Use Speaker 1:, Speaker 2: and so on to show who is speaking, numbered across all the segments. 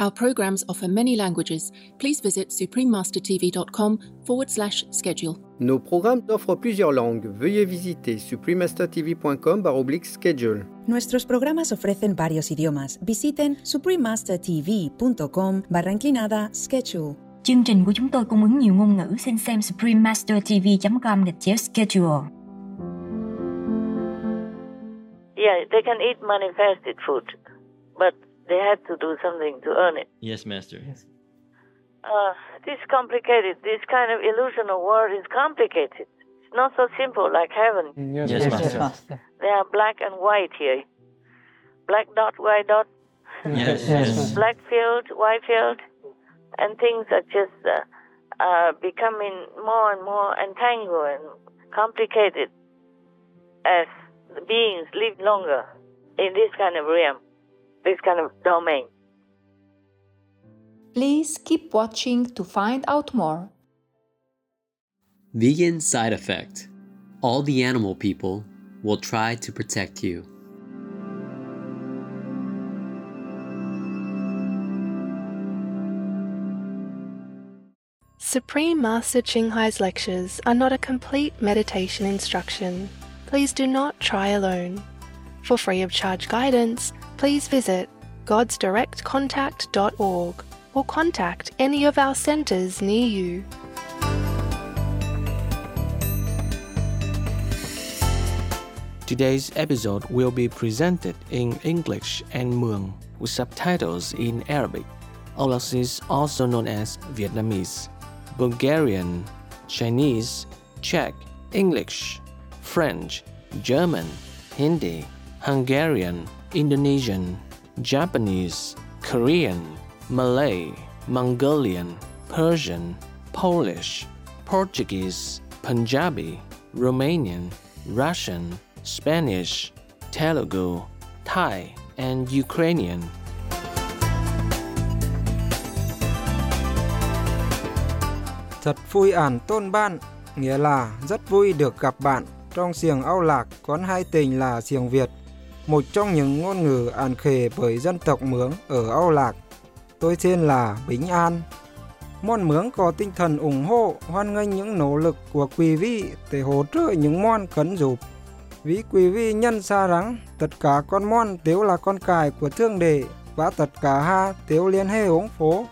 Speaker 1: Our programs offer many languages. Please visit suprememastertv.com forward slash schedule.
Speaker 2: Nos programmes offrent plusieurs langues. Veuillez visiter suprememastertv.com schedule.
Speaker 3: Nuestros programas ofrecen varios idiomas. Visiten suprememastertv.com barra inclinada schedule.
Speaker 4: Chương trình của chúng tôi cung ứng nhiều ngôn ngữ. Xin xem suprememastertv.com gạch chéo schedule.
Speaker 5: Yeah, they can eat manifested food, but they had to do something to earn it.
Speaker 6: Yes, Master.
Speaker 5: Uh, this complicated, this kind of illusional world is complicated. It's not so simple like heaven.
Speaker 6: Yes, yes Master. Master.
Speaker 5: They are black and white here. Black dot, white dot.
Speaker 6: Yes, yes.
Speaker 5: Black field, white field, and things are just uh, uh, becoming more and more entangled and complicated as the beings live longer in this kind of realm, this kind of domain.
Speaker 7: Please keep watching to find out more.
Speaker 8: Vegan side effect All the animal people will try to protect you.
Speaker 9: Supreme Master Ching Hai's lectures are not a complete meditation instruction please do not try alone. For free of charge guidance, please visit godsdirectcontact.org or contact any of our centres near you.
Speaker 10: Today's episode will be presented in English and Mueang with subtitles in Arabic. Aulacese is also known as Vietnamese, Bulgarian, Chinese, Czech, English, French, German, Hindi, Hungarian, Indonesian, Japanese, Korean, Malay, Mongolian, Persian, Polish, Portuguese, Punjabi, Romanian, Russian, Spanish, Telugu, Thai, and Ukrainian.
Speaker 11: Thật vui ản tôn bạn, nghĩa là rất vui được gặp bạn trong siềng Âu Lạc có hai tình là siềng Việt, một trong những ngôn ngữ ăn khề bởi dân tộc Mướng ở Âu Lạc. Tôi tên là Bính An. Môn Mướng có tinh thần ủng hộ, hoan nghênh những nỗ lực của quý vị để hỗ trợ những môn cấn dục. Vì quý vị nhân xa rắn tất cả con môn đều là con cài của thương đệ và tất cả ha đều liên hệ ống phố.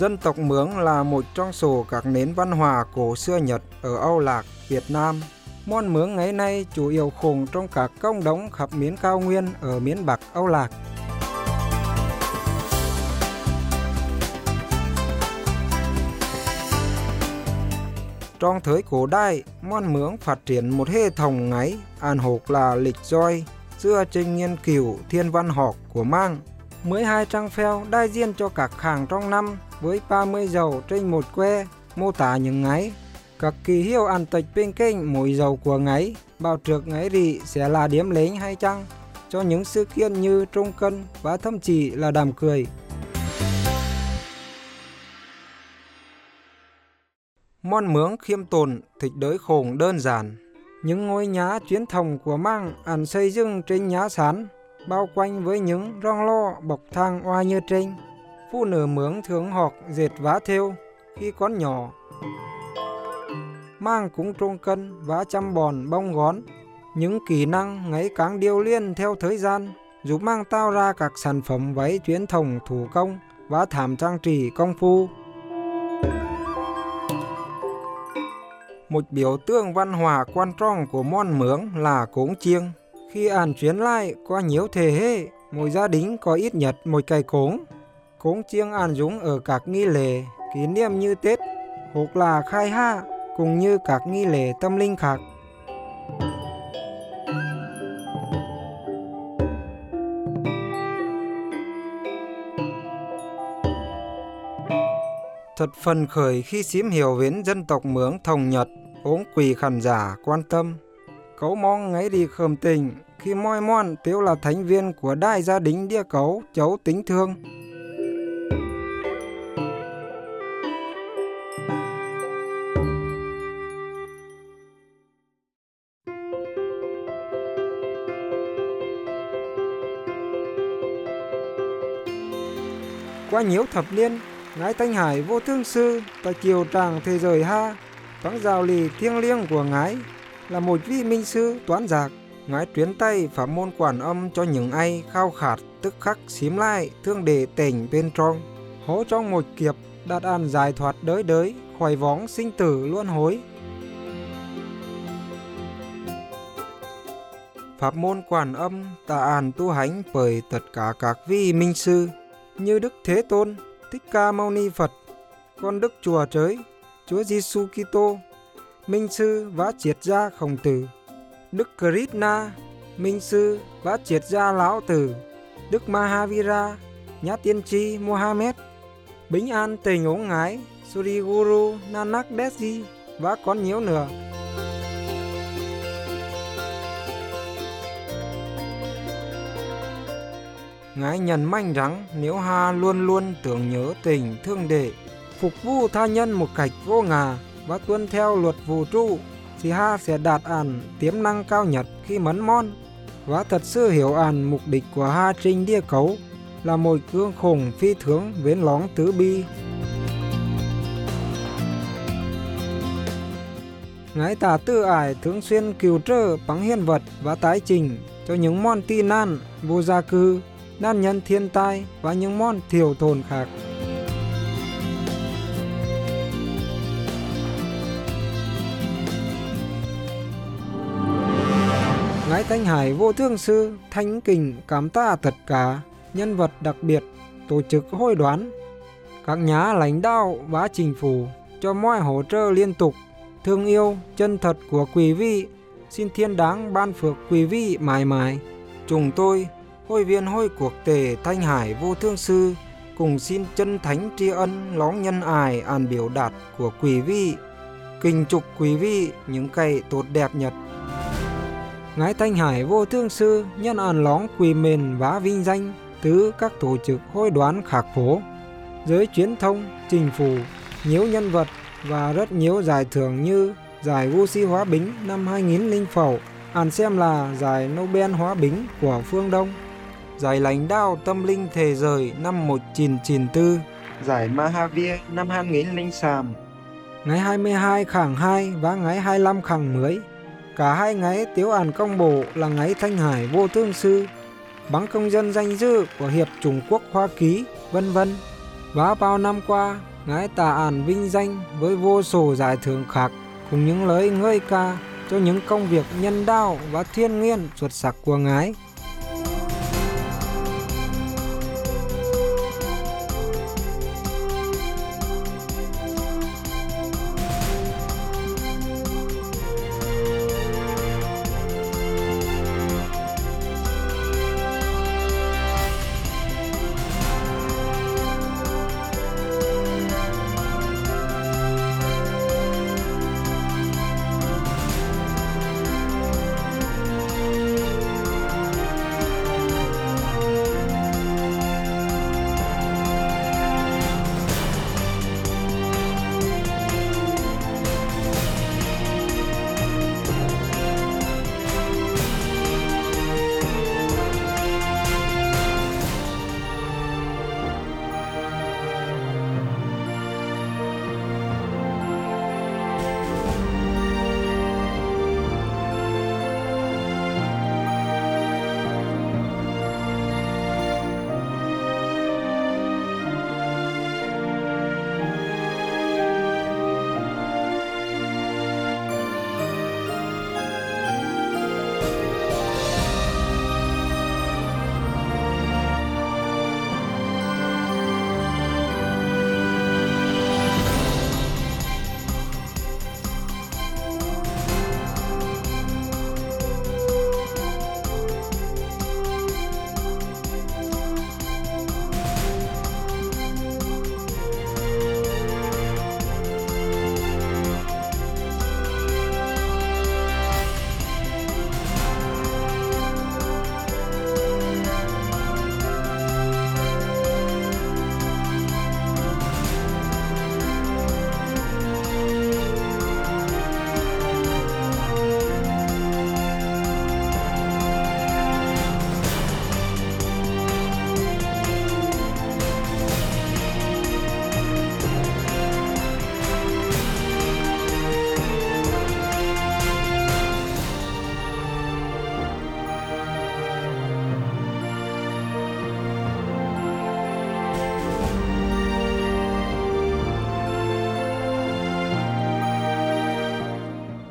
Speaker 11: Dân tộc Mướng là một trong số các nền văn hóa cổ xưa Nhật ở Âu Lạc, Việt Nam. Môn Mướng ngày nay chủ yếu khủng trong các công đống khắp miến cao nguyên ở miến Bắc Âu Lạc. Trong thời cổ đại, môn Mướng phát triển một hệ thống ngáy, an hộp là lịch roi, dựa trên nghiên cứu thiên văn học của mang. 12 trang phèo đại diện cho các hàng trong năm với 30 dầu trên một que mô tả những ngày Các kỳ hiệu ăn tịch bên kênh mỗi dầu của ngày bao trượt ngày rị sẽ là điểm lấy hay chăng cho những sự kiện như trung cân và thậm chí là đàm cười. Món mướng khiêm tốn, thịt đới khổng đơn giản. Những ngôi nhà truyền thống của mang ăn xây dựng trên nhá sán, bao quanh với những rong lo bọc thang oa như trên phụ nữ mướn thường học dệt vá theo khi con nhỏ. Mang cũng trung cân, vá chăm bòn bông gón. Những kỹ năng ngày càng điều liên theo thời gian, giúp mang tạo ra các sản phẩm váy truyền thống thủ công và thảm trang trí công phu. Một biểu tượng văn hóa quan trọng của món mướn là cống chiêng. Khi ăn chuyến lại qua nhiều thế hệ, mỗi gia đình có ít nhất một cây cúng, cúng chiêng ăn dũng ở các nghi lễ kỷ niệm như Tết, hoặc là khai ha, cũng như các nghi lễ tâm linh khác. Thật phần khởi khi xím hiểu đến dân tộc mướn Thông Nhật, ốm quỳ khán giả quan tâm. Cấu mong ngay đi khờm tình khi moi mon tiếu là thành viên của đại gia đình đĩa cấu cháu tính thương. Qua nhiều thập niên, ngái Thanh Hải vô thương sư tại kiều tràng thế giới ha, vắng rào lì thiêng liêng của ngái là một vị minh sư toán giạc. Ngài truyền tay pháp môn quản âm cho những ai khao khát tức khắc xím lại thương đề tỉnh bên trong. Hố trong một kiếp đạt an giải thoát đới đới khỏi vóng sinh tử luân hối. Pháp môn quản âm tạ an tu hành bởi tất cả các vị minh sư như Đức Thế Tôn, Thích Ca Mâu Ni Phật, con Đức Chùa trời Chúa Giêsu Kitô, Minh sư và Triệt Gia Khổng Tử, Đức Krishna, Minh sư và Triệt Gia Lão Tử, Đức Mahavira, Nhã Tiên Tri Mohammed, Bính An Tề Ngỗ Ngái, Suri Guru Nanak Desi và còn nhiều nữa. Ngài nhận mạnh rằng nếu Hà luôn luôn tưởng nhớ tình thương đệ, phục vụ tha nhân một cách vô ngà và tuân theo luật vũ trụ, thì Ha sẽ đạt ản tiềm năng cao nhất khi mấn mon và thật sự hiểu ản mục đích của Ha Trinh Địa Cấu là một cương khủng phi thường vến lóng tứ bi. Ngài tả tư ải thường xuyên cứu trợ bằng hiện vật và tái trình cho những món tị nan, vô gia cư nạn nhân thiên tai và những món thiểu thồn khác. Thanh Hải vô thương sư, thánh kình cảm tạ tất cả nhân vật đặc biệt, tổ chức hội đoán. Các nhà lãnh đạo và chính phủ cho mọi hỗ trợ liên tục. Thương yêu, chân thật của quý vị. Xin thiên đáng ban phước quý vị mãi mãi. Chúng tôi, hội viên hội cuộc tề Thanh Hải vô thương sư, cùng xin chân thánh tri ân lóng nhân ải an biểu đạt của quý vị. Kính chúc quý vị những cây tốt đẹp nhất. Ngài Thanh Hải vô thương sư nhân an lóng quỳ mền vá vinh danh từ các tổ chức hội đoán khạc phố giới truyền thông chính phủ nhiều nhân vật và rất nhiều giải thưởng như giải Wuxi Hóa Bính năm 2000 phẩu, ăn xem là giải Nobel Hóa Bính của phương Đông giải lãnh đạo tâm linh thế giới năm 1994, giải Mahavir năm 2003. Ngày 22 khẳng 2 và ngày 25 khẳng 10. Cả hai ngày tiếu ản công bổ là ngày Thanh Hải vô thương sư, bằng công dân danh dự của Hiệp Trung Quốc Hoa Ký, vân vân. Và bao năm qua, ngài tà ản vinh danh với vô số giải thưởng khác cùng những lời ngơi ca cho những công việc nhân đạo và thiên nhiên xuất sắc của ngài.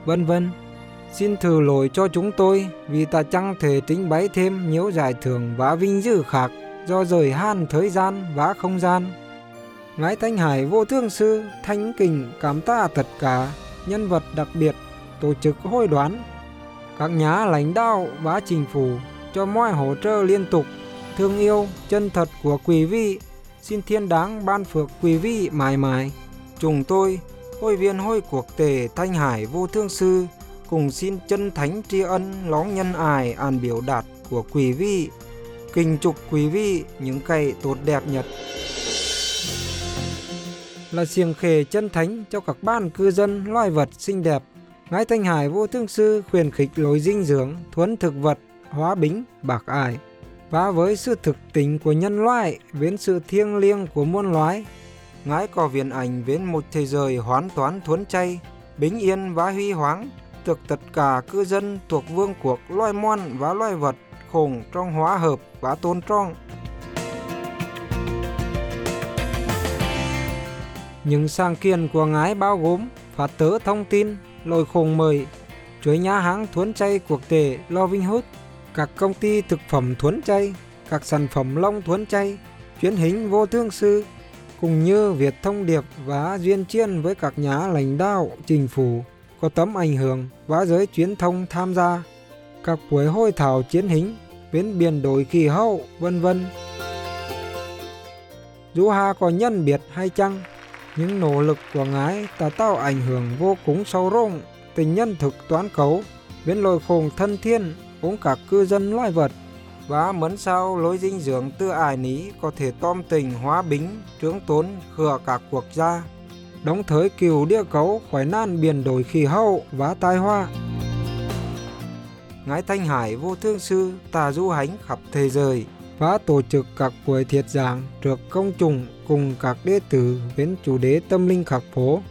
Speaker 11: Vân vân. Xin thử lỗi cho chúng tôi, vì ta chẳng thể trình bày thêm nhiều giải thưởng và vinh dự khác do rời han thời gian và không gian. Ngài Thanh Hải vô thương sư, thanh kính cảm tạ tất cả, nhân vật đặc biệt, tổ chức hội đoán các nhà lãnh đạo và chính phủ cho mọi hỗ trợ liên tục, thương yêu chân thật của quý vị xin thiên đáng ban phước quý vị mãi mãi chúng tôi hội viên hội cuộc tề thanh hải vô thương sư cùng xin chân thánh tri ân lóng nhân ải an biểu đạt của quý vị kính chúc quý vị những cây tốt đẹp nhất là xiềng khề chân thánh cho các ban cư dân loài vật xinh đẹp Ngài Thanh Hải vô thương sư khuyến khích lối dinh dưỡng, thuấn thực vật, hóa bính, bạc ải. Và với sự thực tính của nhân loại, với sự thiêng liêng của muôn loài, ngãi có viền ảnh với một thế giới hoàn toàn thuấn chay, bình yên và huy hoáng, được tất cả cư dân thuộc vương quốc loài mon và loài vật khổng trong hóa hợp và tôn trọng. Những sáng kiến của ngái bao gồm phát tớ thông tin, lôi khùng mời, chuỗi nhà hàng thuấn chay quốc tế Loving Hood, các công ty thực phẩm thuấn chay, các sản phẩm long thuấn chay, chuyến hình vô thương sư, cùng như việc thông điệp và duyên chiên với các nhà lãnh đạo, chính phủ có tấm ảnh hưởng và giới truyền thông tham gia, các buổi hội thảo chiến hình, biến biến đổi khí hậu, vân vân. Dù Hà có nhân biệt hay chăng, những nỗ lực của ngài đã tạo ảnh hưởng vô cùng sâu rộng tình nhân thực toán cấu biến lôi khùng thân thiên cũng các cư dân loài vật và mẫn sao lối dinh dưỡng tư ải ní có thể tom tình hóa bính trướng tốn khừa cả quốc gia đóng thời cừu địa cấu khỏi nan biển đổi khí hậu và tai hoa. Ngãi thanh hải vô thương sư tà du hánh khắp thế giới và tổ chức các buổi thiệt giảng trước công chúng cùng các đệ tử với chủ đề tâm linh khắc phố.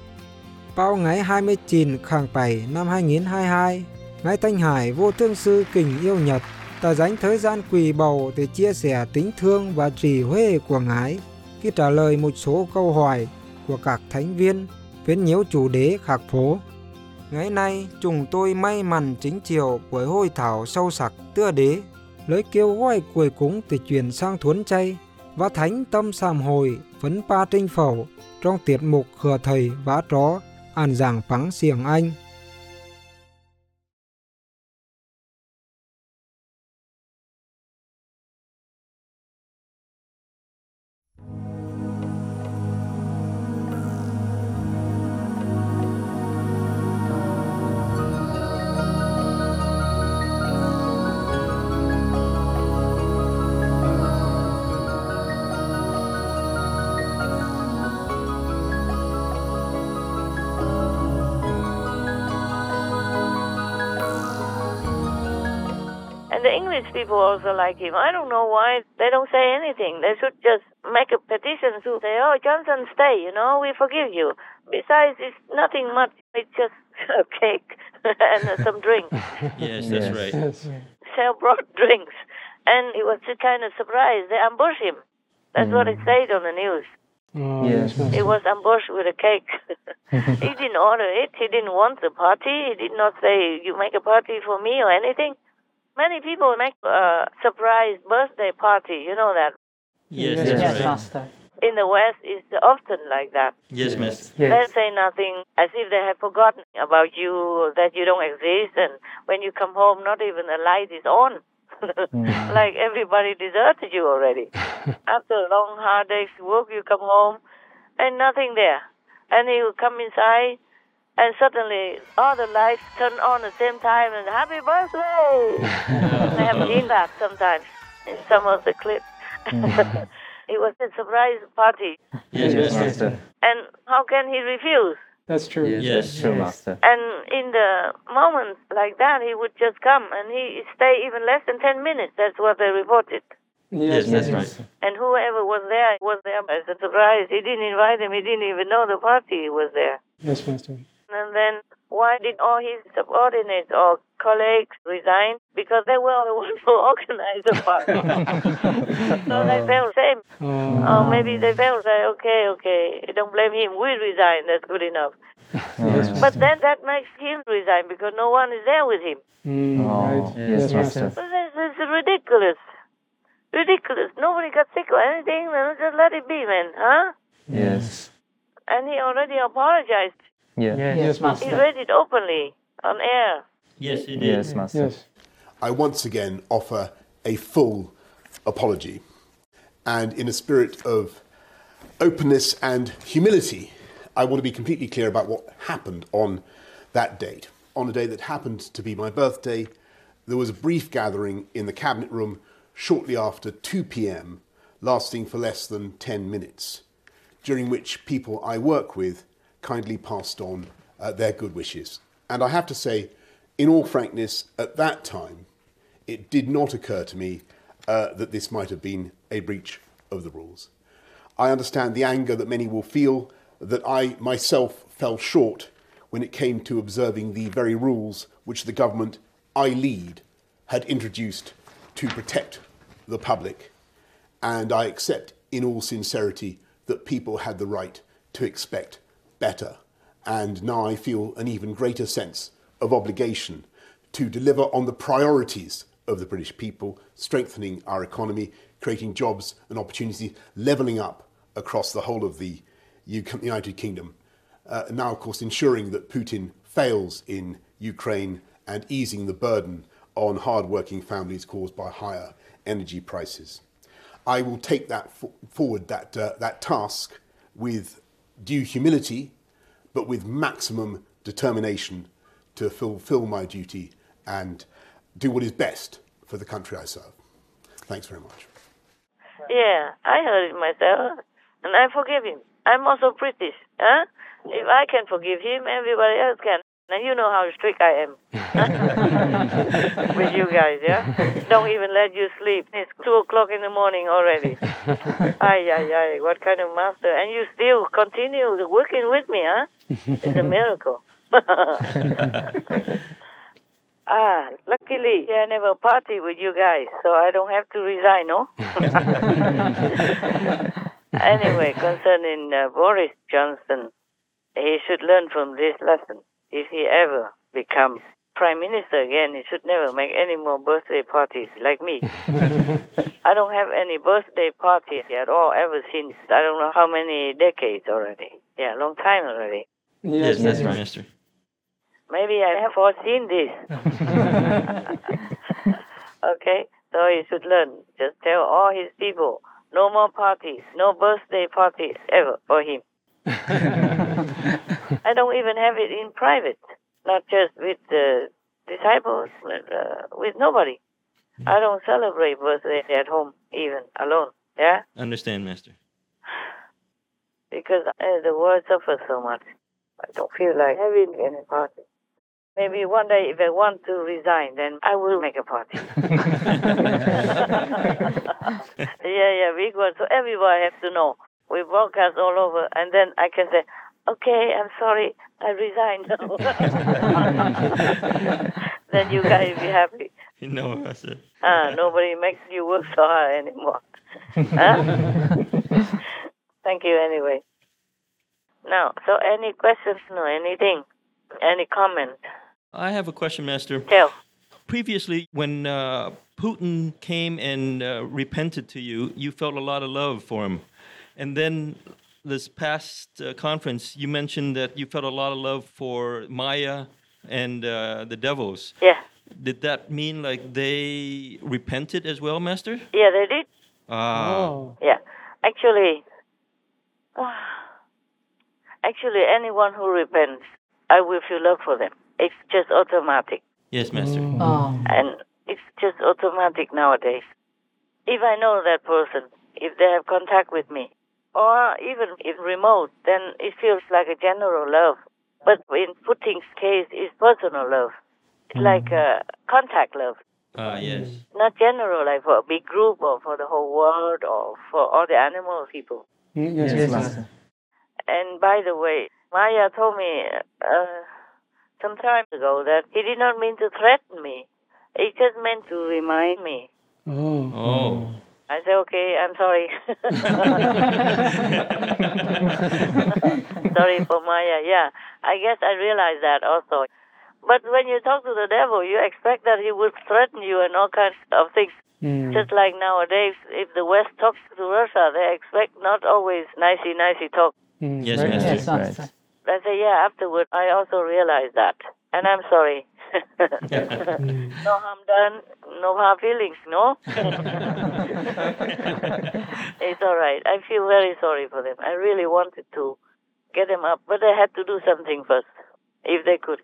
Speaker 11: Vào ngày 29 tháng 7 năm 2022, Ngài Thanh Hải vô thương sư kình yêu Nhật ta dành thời gian quỳ bầu để chia sẻ tính thương và trì huê của Ngài khi trả lời một số câu hỏi của các thánh viên với nhiều chủ đề khắc phố. Ngày nay, chúng tôi may mắn chính chiều với hội thảo sâu sắc tựa đế lời kêu gọi cuối cùng từ chuyển sang thuấn chay và thánh tâm sàm hồi vấn pa trinh phẩu trong tiết mục khờ thầy vã tró an giảng phắng xiềng anh
Speaker 5: English people also like him. I don't know why they don't say anything. They should just make a petition to say, "Oh, Johnson, stay. You know, we forgive you." Besides, it's nothing much. It's just a cake and some drinks.
Speaker 6: yes, that's right.
Speaker 5: Sell brought drinks, and it was a kind of surprise. They ambushed him. That's what it mm. said on the news.
Speaker 6: Oh, yes.
Speaker 5: It was ambushed with a cake. he didn't order it. He didn't want the party. He did not say, "You make a party for me" or anything. Many people make a surprise birthday party. You know that.
Speaker 6: Yes,
Speaker 5: Yes, yes. Master. In the West, it's often like that.
Speaker 6: Yes, miss.
Speaker 5: They say nothing as if they have forgotten about you, that you don't exist, and when you come home, not even a light is on. Mm. like everybody deserted you already. After a long, hard day's work, you come home and nothing there. And you come inside, and suddenly all the lights turn on at the same time, and happy birthday! I have seen that sometimes in some of the clips. Mm. it was a surprise party.
Speaker 6: Yes,
Speaker 12: Yes,
Speaker 6: master.
Speaker 12: master.
Speaker 5: And how can he refuse?
Speaker 12: That's true.
Speaker 6: Yes,
Speaker 12: That's true, master.
Speaker 5: And in the moments like that, he would just come and he stay even less than 10 minutes. That's what they reported.
Speaker 6: Yes, that's right.
Speaker 5: And whoever was there was there as a surprise. He didn't invite him. He didn't even know the party was there.
Speaker 12: Yes, master.
Speaker 5: And then why did all his subordinates or colleagues resign? because they were the ones who organized the party. so they uh, felt same. Uh, or maybe they felt say, okay, okay, don't blame him. We resign. That's good enough. But then that makes him resign because no one is there with him.
Speaker 6: Mm, oh, yes, Master.
Speaker 5: But this is ridiculous. Ridiculous. Nobody got sick or anything. then Just let it be, man. Huh?
Speaker 6: Yes.
Speaker 5: And he already apologized.
Speaker 6: Yeah. Yes,
Speaker 5: He
Speaker 6: Master.
Speaker 5: read it openly on air.
Speaker 6: Yes, he did. Yes, Master.
Speaker 12: I once again offer a full apology. And in a spirit of openness and humility, I want to be completely clear about what happened on that date. On a day that happened to be my birthday, there was a brief gathering in the cabinet room shortly after 2 pm, lasting for less than 10 minutes, during which people I work with kindly passed on uh, their good wishes. And I have to say, in all frankness, at that time, it did not occur to me uh, that this might have been a breach of the rules. I understand the anger that many will feel that I myself fell short when it came to observing the very rules which the government I lead had introduced to protect the public. And I accept in all sincerity that people had the right to expect better. And now I feel an even greater sense of obligation to deliver on the priorities of the British people, strengthening our economy, creating jobs and opportunities, levelling up across the whole of the United Kingdom. Uh, now, of course, ensuring that Putin fails in Ukraine and easing the burden on hard-working families caused by higher energy prices. I will take that fo- forward that uh, that task with due humility, but with maximum determination to fulfil my duty and do what is best for the country I serve. Thanks very much.
Speaker 5: Yeah, I heard it myself, and I forgive him. I'm also British, huh? If I can forgive him, everybody else can. Now you know how strict I am with you guys, yeah? Don't even let you sleep. It's two o'clock in the morning already. ay, ay, ay, what kind of master? And you still continue working with me, huh? It's a miracle. ah, luckily I never party with you guys, so I don't have to resign, no? anyway, concerning uh, Boris Johnson, he should learn from this lesson. If he ever becomes prime minister again, he should never make any more birthday parties like me. I don't have any birthday parties at all ever since I don't know how many decades already. Yeah, long time already.
Speaker 6: Yes, that's right, Master.
Speaker 5: Maybe I have foreseen this. okay, so he should learn. Just tell all his people no more parties, no birthday parties ever for him. I don't even have it in private, not just with the disciples, but uh, with nobody. I don't celebrate birthday at home, even alone. Yeah,
Speaker 6: Understand, Master.
Speaker 5: because uh, the world suffers so much. I don't feel like having any party. Maybe one day, if I want to resign, then I will make a party. yeah, yeah, big one. So everybody has to know. We broadcast all over, and then I can say, "Okay, I'm sorry, I resign now." then you guys be happy.
Speaker 6: No, Master.
Speaker 5: Ah, nobody makes you work so hard anymore. Huh? Thank you anyway. Now, so any questions? No, anything? Any comment?
Speaker 6: I have a question, Master.
Speaker 5: Tell.
Speaker 6: Previously, when uh, Putin came and uh, repented to you, you felt a lot of love for him. And then this past uh, conference, you mentioned that you felt a lot of love for Maya and uh, the devils.
Speaker 5: Yeah.
Speaker 6: Did that mean like they repented as well, Master?
Speaker 5: Yeah, they did.
Speaker 6: Ah.
Speaker 5: Yeah, actually, actually, anyone who repents, I will feel love for them. It's just automatic,
Speaker 6: Yes, Master. Oh.
Speaker 5: and it's just automatic nowadays. If I know that person, if they have contact with me, or even in remote, then it feels like a general love. But in Putin's case, it's personal love. It's like a contact love.
Speaker 6: Ah, yes.
Speaker 5: not general, like for a big group or for the whole world or for all the animal people.
Speaker 6: Yes, Master.
Speaker 5: And by the way, Maya told me uh, some time ago that he did not mean to threaten me. He just meant to remind me.
Speaker 10: Oh.
Speaker 6: Oh.
Speaker 5: I said, okay, I'm sorry. sorry for Maya. Yeah, I guess I realized that also. But when you talk to the devil, you expect that he would threaten you and all kinds of things.
Speaker 10: Mm.
Speaker 5: Just like nowadays, if the West talks to Russia, they expect not always nicey nicey talk.
Speaker 10: Mm.
Speaker 6: Yes, Master.
Speaker 13: Yes, Master.
Speaker 5: I say, yeah, afterward, I also realized that. And I'm sorry. no harm done, no hard feelings, no? it's all right. I feel very sorry for them. I really wanted to get them up, but I had to do something first, if they could.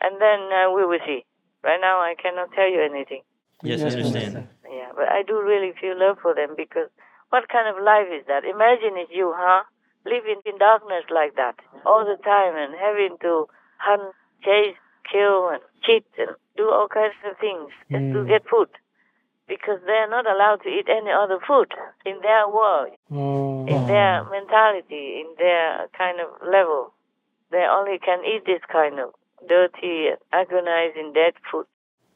Speaker 5: And then uh, we will see. Right now, I cannot tell you anything.
Speaker 6: Yes, I understand.
Speaker 5: Yeah, but I do really feel love for them because what kind of life is that? Imagine if you, huh? Living in darkness like that all the time and having to hunt, chase, kill, and cheat and do all kinds of things just to
Speaker 10: Mm.
Speaker 5: get food because they're not allowed to eat any other food in their world,
Speaker 10: Oh.
Speaker 5: in their mentality, in their kind of level. They only can eat this kind of dirty, agonizing dead food.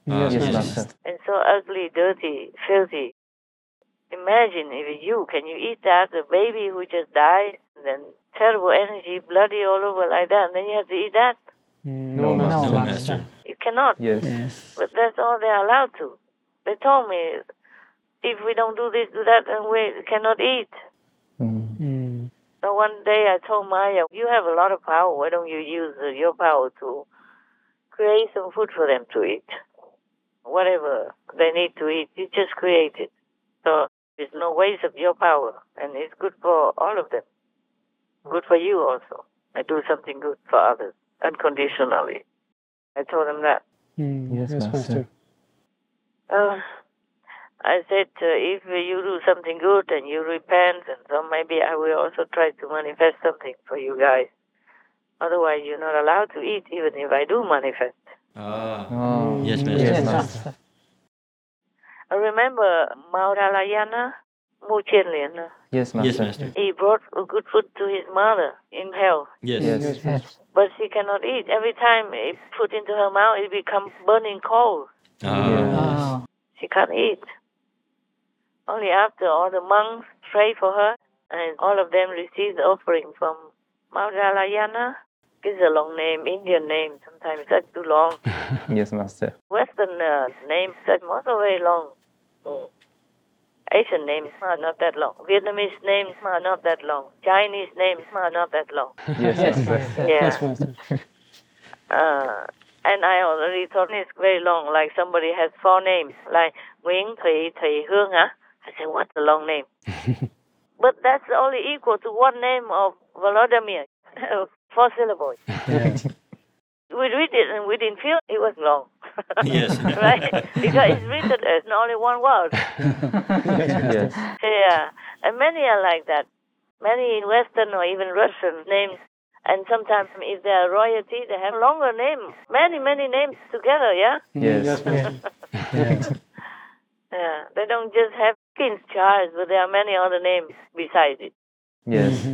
Speaker 13: Yes,
Speaker 6: yes.
Speaker 13: Master.
Speaker 5: and so ugly, dirty, filthy. Imagine if you can you eat that the baby who just died, then terrible energy, bloody all over like that, and then you have to eat that.
Speaker 13: No,
Speaker 6: No,
Speaker 13: Master.
Speaker 6: Master.
Speaker 5: You cannot.
Speaker 13: Yes.
Speaker 10: Yes.
Speaker 5: But that's all they're allowed to. They told me if we don't do this, do that, then we cannot eat.
Speaker 13: Mm.
Speaker 10: Mm.
Speaker 5: So one day I told Maya, you have a lot of power. Why don't you use uh, your power to create some food for them to eat? Whatever they need to eat, you just create it. So there's no waste of your power, and it's good for all of them. Good for you also. I do something good for others unconditionally. I told him that.
Speaker 10: Mm.
Speaker 13: Yes,
Speaker 10: Yes,
Speaker 13: Master.
Speaker 10: Master.
Speaker 5: Uh, I said, uh, if you do something good and you repent, and so maybe I will also try to manifest something for you guys. Otherwise, you're not allowed to eat, even if I do manifest.
Speaker 6: Ah.
Speaker 13: Oh.
Speaker 6: Yes,
Speaker 13: Yes,
Speaker 6: Master.
Speaker 13: Master.
Speaker 5: I remember Maudgalyayana Muchenlian.
Speaker 13: Yes,
Speaker 6: Yes,
Speaker 13: Master.
Speaker 6: Master.
Speaker 5: He brought good food to his mother in hell,
Speaker 6: Yes.
Speaker 13: Yes.
Speaker 10: Yes.
Speaker 5: but she cannot eat. Every time he put into her mouth, it becomes burning cold.
Speaker 6: Ah.
Speaker 13: Yes.
Speaker 5: She can't eat. Only after all the monks pray for her and all of them receive the offering from Maudgalyayana. This is a long name, Indian name. Sometimes that's too long.
Speaker 13: Yes, Master.
Speaker 5: Western uh, names are also very long. Mm. Asian names are not that long. Vietnamese names are not that long. Chinese names are not that long.
Speaker 13: Yes, Master.
Speaker 5: Yeah.
Speaker 10: Yes, Master.
Speaker 5: Uh, and I already thought it's very long, like somebody has four names, like Nguyễn Thủy Thủy Hương. Huh? I said, what's a long name? but that's only equal to one name of Volodymyr, four syllables. We read it and we didn't feel it was long.
Speaker 6: Yes.
Speaker 5: right? Because it's written as only one word.
Speaker 13: Yes.
Speaker 5: Yeah, and many are like that. Many in Western or even Russian names. And sometimes if they are royalty, they have longer names. Many, many names together, yeah?
Speaker 13: Yes.
Speaker 10: Yes, Master.
Speaker 5: Yeah, they don't just have King's Charles, but there are many other names besides it.
Speaker 13: Yes.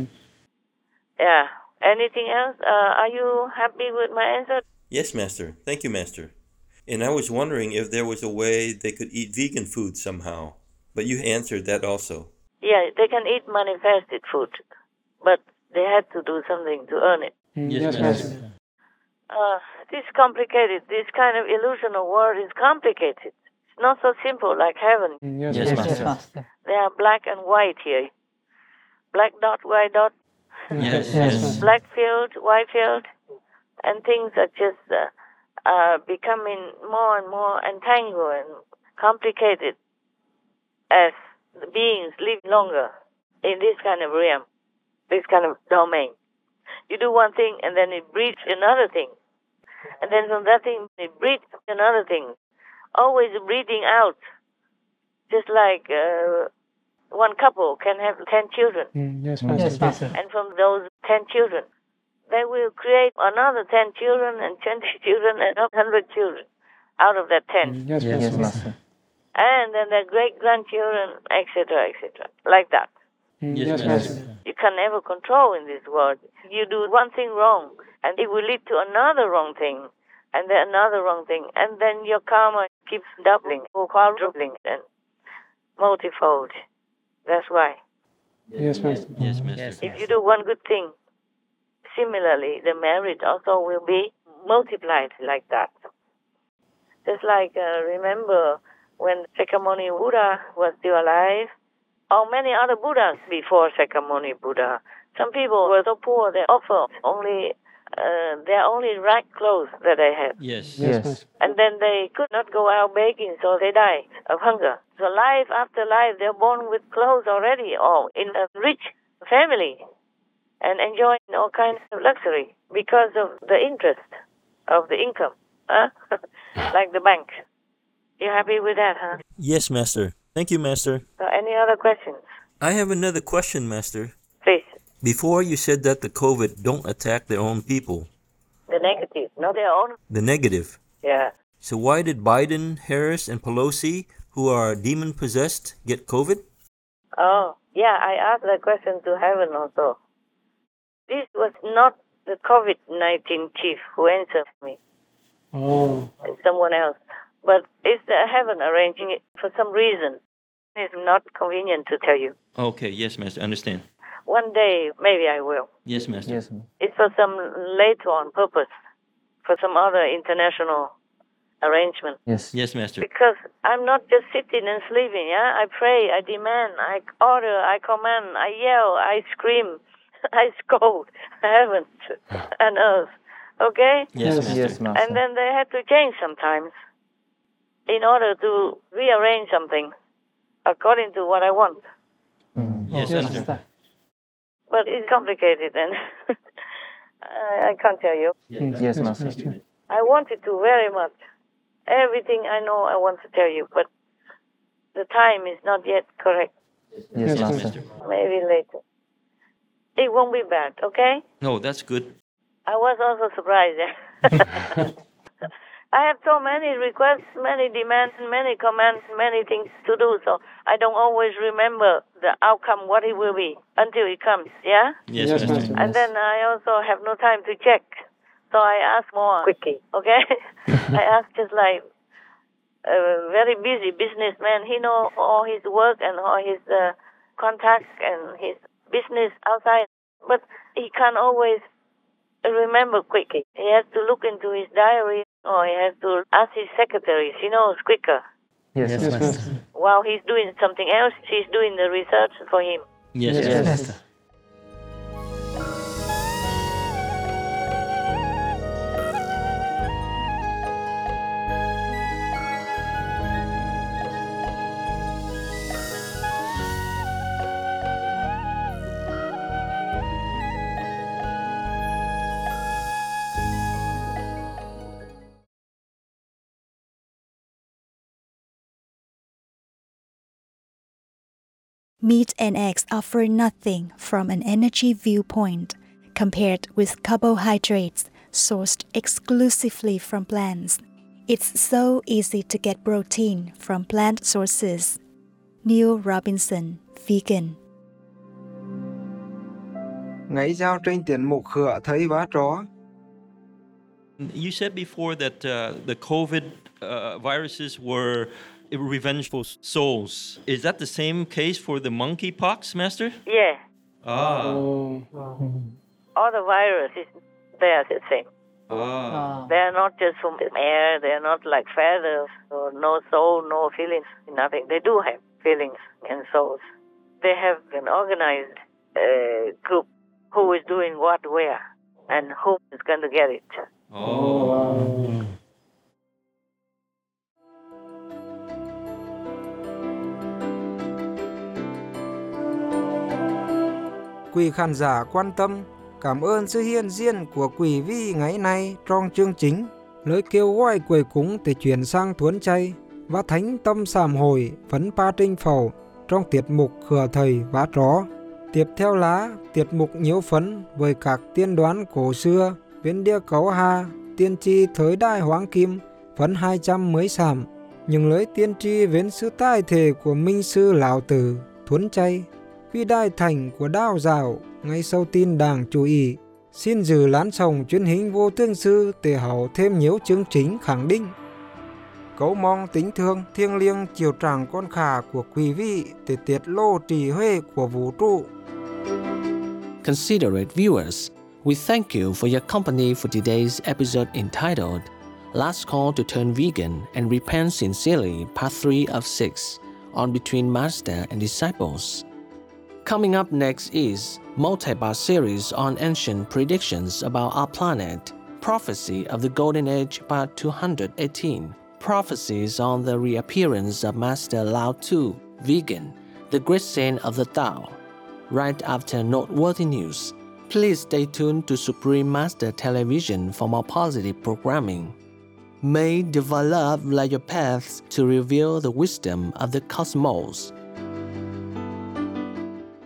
Speaker 5: Yeah. Anything else? Uh, are you happy with my answer?
Speaker 14: Yes, Master. Thank you, Master. And I was wondering if there was a way they could eat vegan food somehow. But you answered that also.
Speaker 5: Yeah, they can eat manifested food, but they had to do something to earn it.
Speaker 6: Yes,
Speaker 10: Yes,
Speaker 6: Master.
Speaker 10: Master.
Speaker 5: Uh, this complicated. This kind of illusional world is complicated. It's not so simple like heaven.
Speaker 10: Yes,
Speaker 6: Yes,
Speaker 10: Master.
Speaker 13: Yes, Master.
Speaker 5: There are black and white here. Black dot, white dot,
Speaker 6: Yes,
Speaker 10: Yes,
Speaker 6: yes.
Speaker 5: Black field, white field, and things are just uh, uh, becoming more and more entangled and complicated as beings live longer in this kind of realm, this kind of domain. You do one thing and then it breeds another thing. And then from that thing it breeds another thing. Always breeding out. Just like uh, one couple can have 10 children.
Speaker 10: Mm, Yes,
Speaker 13: Yes,
Speaker 10: Master.
Speaker 13: Master.
Speaker 5: And from those 10 children, they will create another 10 children and 20 children and 100 children out of that 10.
Speaker 10: Yes,
Speaker 13: Yes,
Speaker 10: Master.
Speaker 13: Master.
Speaker 5: And then their great grandchildren, etc., etc., like that.
Speaker 10: Mm,
Speaker 6: Yes,
Speaker 10: Yes,
Speaker 6: Master.
Speaker 10: Master.
Speaker 5: You can never control in this world. You do one thing wrong, and it will lead to another wrong thing, and then another wrong thing, and then your karma keeps doubling or quadrupling and multifold. That's why.
Speaker 10: Yes, Master.
Speaker 6: Yes, Master.
Speaker 5: If you do one good thing, similarly, the merit also will be multiplied like that. Just like, uh, remember when Sakyamuni Buddha was still alive, or many other Buddhas before Sakyamuni Buddha, some people were so poor they offer only uh, their only right clothes that they had.
Speaker 6: Yes.
Speaker 13: Yes.
Speaker 5: And then they could not go out begging, so they die of hunger. So life after life, they're born with clothes already, or in a rich family, and enjoying all kinds of luxury because of the interest of the income, huh? like the bank. You happy with that, huh?
Speaker 14: Yes, Master. Thank you, Master.
Speaker 5: So any other questions?
Speaker 14: I have another question, Master.
Speaker 5: Please.
Speaker 14: Before you said that the COVID don't attack their own people,
Speaker 5: The negative, not their own.
Speaker 14: the negative.
Speaker 5: Yeah.
Speaker 14: So why did Biden, Harris, and Pelosi, who are demon possessed, get COVID?
Speaker 5: Oh, yeah, I asked that question to heaven also. This was not the COVID 19 chief who answered me,
Speaker 10: Oh.
Speaker 5: it's someone else. But it's the heaven arranging it for some reason. It's not convenient to tell you.
Speaker 6: Okay, yes, Master. Understand.
Speaker 5: One day, maybe I will.
Speaker 6: Yes, Master.
Speaker 13: Yes.
Speaker 5: It's for some later on purpose, for some other international arrangement.
Speaker 13: Yes.
Speaker 6: Yes, Master.
Speaker 5: Because I'm not just sitting and sleeping, yeah? I pray, I demand, I order, I command, I yell, I scream, I scold heaven and earth. Okay?
Speaker 6: Yes,
Speaker 10: Yes.
Speaker 6: Master.
Speaker 13: Yes, Master.
Speaker 5: And then they had to change sometimes in order to rearrange something according to what I want.
Speaker 13: Mm.
Speaker 6: Yes,
Speaker 10: Yes,
Speaker 6: Master.
Speaker 10: Master.
Speaker 5: But it's complicated and I I can't tell you.
Speaker 13: Yes, Master.
Speaker 5: I wanted to very much. Everything I know I want to tell you, but the time is not yet correct.
Speaker 13: Yes,
Speaker 10: Yes,
Speaker 13: Master.
Speaker 5: Maybe later. It won't be bad, okay?
Speaker 6: No, that's good.
Speaker 5: I was also surprised. I have so many requests, many demands, many commands, many things to do, so I don't always remember the outcome, what it will be, until it comes, yeah?
Speaker 6: Yes,
Speaker 10: Yes,
Speaker 6: Master.
Speaker 10: Master.
Speaker 5: And then I also have no time to check, so I ask more quickly, okay? I ask just like a very busy businessman. He know all his work and all his uh, contacts and his business outside, but he can't always remember quickly. He has to look into his diary or he has to ask his secretary. She knows quicker.
Speaker 13: Yes,
Speaker 10: Yes,
Speaker 13: Master.
Speaker 10: Master.
Speaker 5: While he's doing something else, she's doing the research for him.
Speaker 6: Yes,
Speaker 10: Yes,
Speaker 6: Master.
Speaker 15: Meat and eggs offer nothing from an energy viewpoint compared with carbohydrates sourced exclusively from plants. It's so easy to get protein from plant sources. Neil Robinson, vegan.
Speaker 11: Nãy giao trên tiền mục khựa thấy vá chó.
Speaker 6: You said before that uh, the COVID uh, viruses were revengeful souls. Is that the same case for the monkeypox, Master?
Speaker 5: Yeah,
Speaker 6: Ah.
Speaker 10: Oh.
Speaker 5: all the viruses, they are the same.
Speaker 6: Ah.
Speaker 5: They are not just from the air, they are not like feathers, or no soul, no feelings, nothing. They do have feelings and souls. They have an organized uh, group who is doing what where and who is going to get it.
Speaker 6: Oh.
Speaker 11: Quý khán giả quan tâm, cảm ơn sự hiện diện của quý vị ngày nay trong chương trình. Lời kêu gọi quầy cúng để chuyển sang thuấn chay và thánh tâm sám hồi vấn pa trinh phẩu trong tiết mục khừa thầy vá tró. Tiếp theo lá tiết mục nhiễu phấn với các tiên đoán cổ xưa, viên địa cấu ha tiên tri thời đại hoáng kim, phấn 200 mới sảm. Những lời tiên tri viễn sư tai thể của minh sư lão tử, thuấn chay, huy đai thành của đao giáo ngay sau tin đảng chú ý Xin giữ lán sòng truyền hình vô tương sư để hậu thêm nhiều chứng chính khẳng định. Cấu mong tính thương thiêng liêng chiều tràng con khả của quý vị để tiết lô trì huê của vũ trụ.
Speaker 16: Considerate viewers, we thank you for your company for today's episode entitled Last Call to Turn Vegan and Repent Sincerely, Part 3 of 6 on Between Master and Disciples. Coming up next is multi-part series on ancient predictions about our planet, Prophecy of the Golden Age Part 218, prophecies on the reappearance of Master Lao Tzu, vegan, the great saint of the Tao. Right after noteworthy news, please stay tuned to Supreme Master Television for more positive programming. May develop like your paths to reveal the wisdom of the cosmos.